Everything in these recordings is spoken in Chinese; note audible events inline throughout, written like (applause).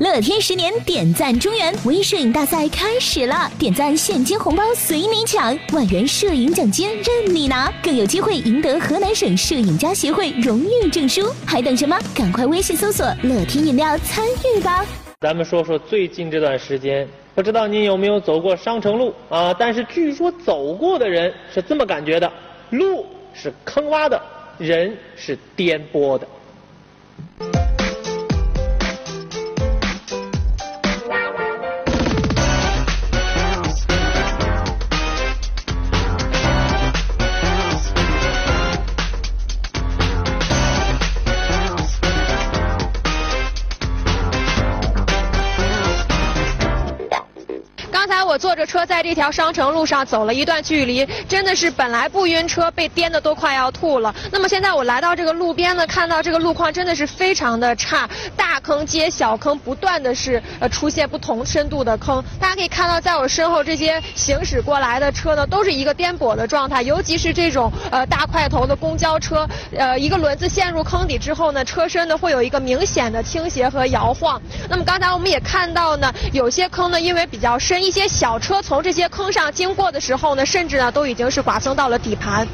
乐天十年点赞中原微摄影大赛开始了，点赞现金红包随你抢，万元摄影奖金任你拿，更有机会赢得河南省摄影家协会荣誉证书。还等什么？赶快微信搜索乐天饮料参与吧！咱们说说最近这段时间，不知道您有没有走过商城路啊？但是据说走过的人是这么感觉的：路是坑洼的，人是颠簸的。刚才我坐着车在这条商城路上走了一段距离，真的是本来不晕车，被颠的都快要吐了。那么现在我来到这个路边呢，看到这个路况真的是非常的差，大坑接小坑，不断的是呃出现不同深度的坑。大家可以看到，在我身后这些行驶过来的车呢，都是一个颠簸的状态，尤其是这种呃大块头的公交车，呃一个轮子陷入坑底之后呢，车身呢会有一个明显的倾斜和摇晃。那么刚才我们也看到呢，有些坑呢因为比较深，一些。小车从这些坑上经过的时候呢，甚至呢都已经是剐蹭到了底盘。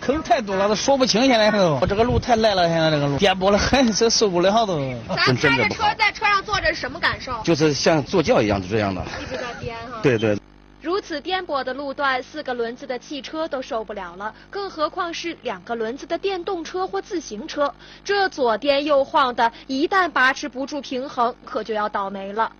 坑太多了，都说不清现在都。这个路太烂了，现在这个路颠簸的很，这 (laughs) 受不了都。咱开着车在车上坐着是什么感受？就是像坐轿一样，就这样的。一直在颠哈。对对。如此颠簸的路段，四个轮子的汽车都受不了了，更何况是两个轮子的电动车或自行车？这左颠右晃的，一旦把持不住平衡，可就要倒霉了。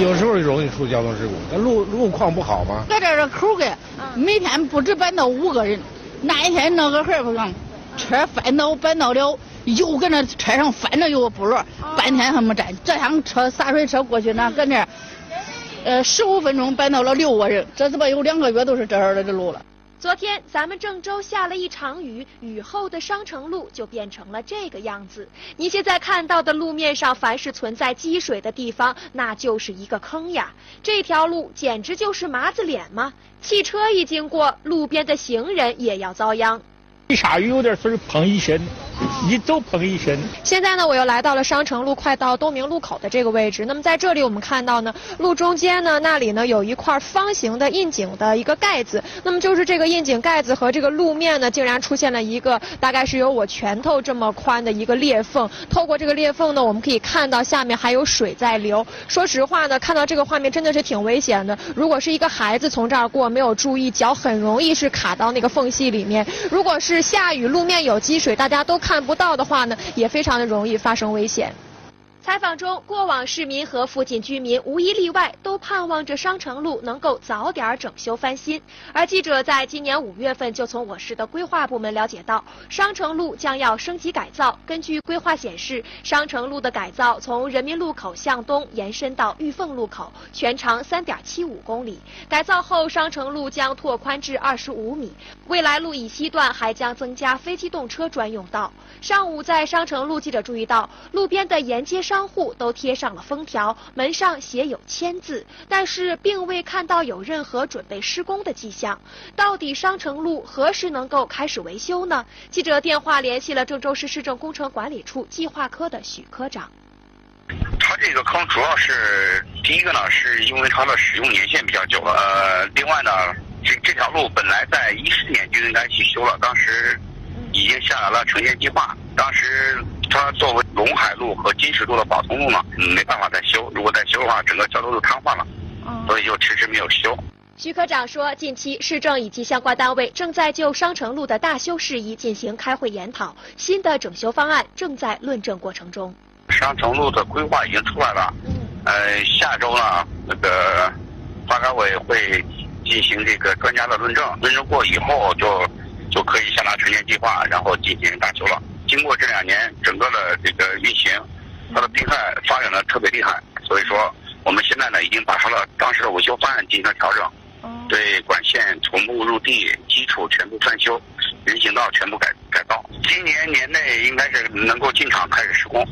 有时候容易出交通事故，那路路况不好吗？搁这个口儿每天不止搬到五个人。那一天那个孩不让，车翻倒搬到了，又搁那车上翻着又不落，半天还没站。这趟车洒水车过去呢，搁那，呃，十五分钟搬到了六个人。这怎么有两个月都是这样的这路了？昨天咱们郑州下了一场雨，雨后的商城路就变成了这个样子。你现在看到的路面上，凡是存在积水的地方，那就是一个坑呀。这条路简直就是麻子脸吗？汽车一经过，路边的行人也要遭殃。一下雨有点水碰一身。一走碰一身。现在呢，我又来到了商城路，快到东明路口的这个位置。那么在这里，我们看到呢，路中间呢，那里呢有一块方形的窨井的一个盖子。那么就是这个窨井盖子和这个路面呢，竟然出现了一个大概是有我拳头这么宽的一个裂缝。透过这个裂缝呢，我们可以看到下面还有水在流。说实话呢，看到这个画面真的是挺危险的。如果是一个孩子从这儿过，没有注意，脚很容易是卡到那个缝隙里面。如果是下雨，路面有积水，大家都看。看不到的话呢，也非常的容易发生危险。采访中，过往市民和附近居民无一例外都盼望着商城路能够早点整修翻新。而记者在今年五月份就从我市的规划部门了解到，商城路将要升级改造。根据规划显示，商城路的改造从人民路口向东延伸到玉凤路口，全长三点七五公里。改造后，商城路将拓宽至二十五米。未来路以西段还将增加非机动车专用道。上午在商城路，记者注意到路边的沿街商户都贴上了封条，门上写有“签”字，但是并未看到有任何准备施工的迹象。到底商城路何时能够开始维修呢？记者电话联系了郑州市市政工程管理处计划科的许科长。它这个坑主要是第一个呢，是因为它的使用年限比较久了。呃，另外呢，这这条路本来在一四年就应该去修了，当时已经下来了城建计划，当时。它作为陇海路和金石路的保通路呢，没办法再修。如果再修的话，整个交通就瘫痪了，所以就迟迟没有修。徐科长说，近期市政以及相关单位正在就商城路的大修事宜进行开会研讨，新的整修方案正在论证过程中。商城路的规划已经出来了，呃，下周呢，那个发改委会进行这个专家的论证，论证过以后就就可以下达城建计划，然后进行大修了。经过这两年整个的这个运行，它的病害发展的特别厉害，所以说我们现在呢已经把它的当时的维修方案进行了调整，对管线从木入地基础全部翻修，人行道全部改改造，今年年内应该是能够进场开始施工。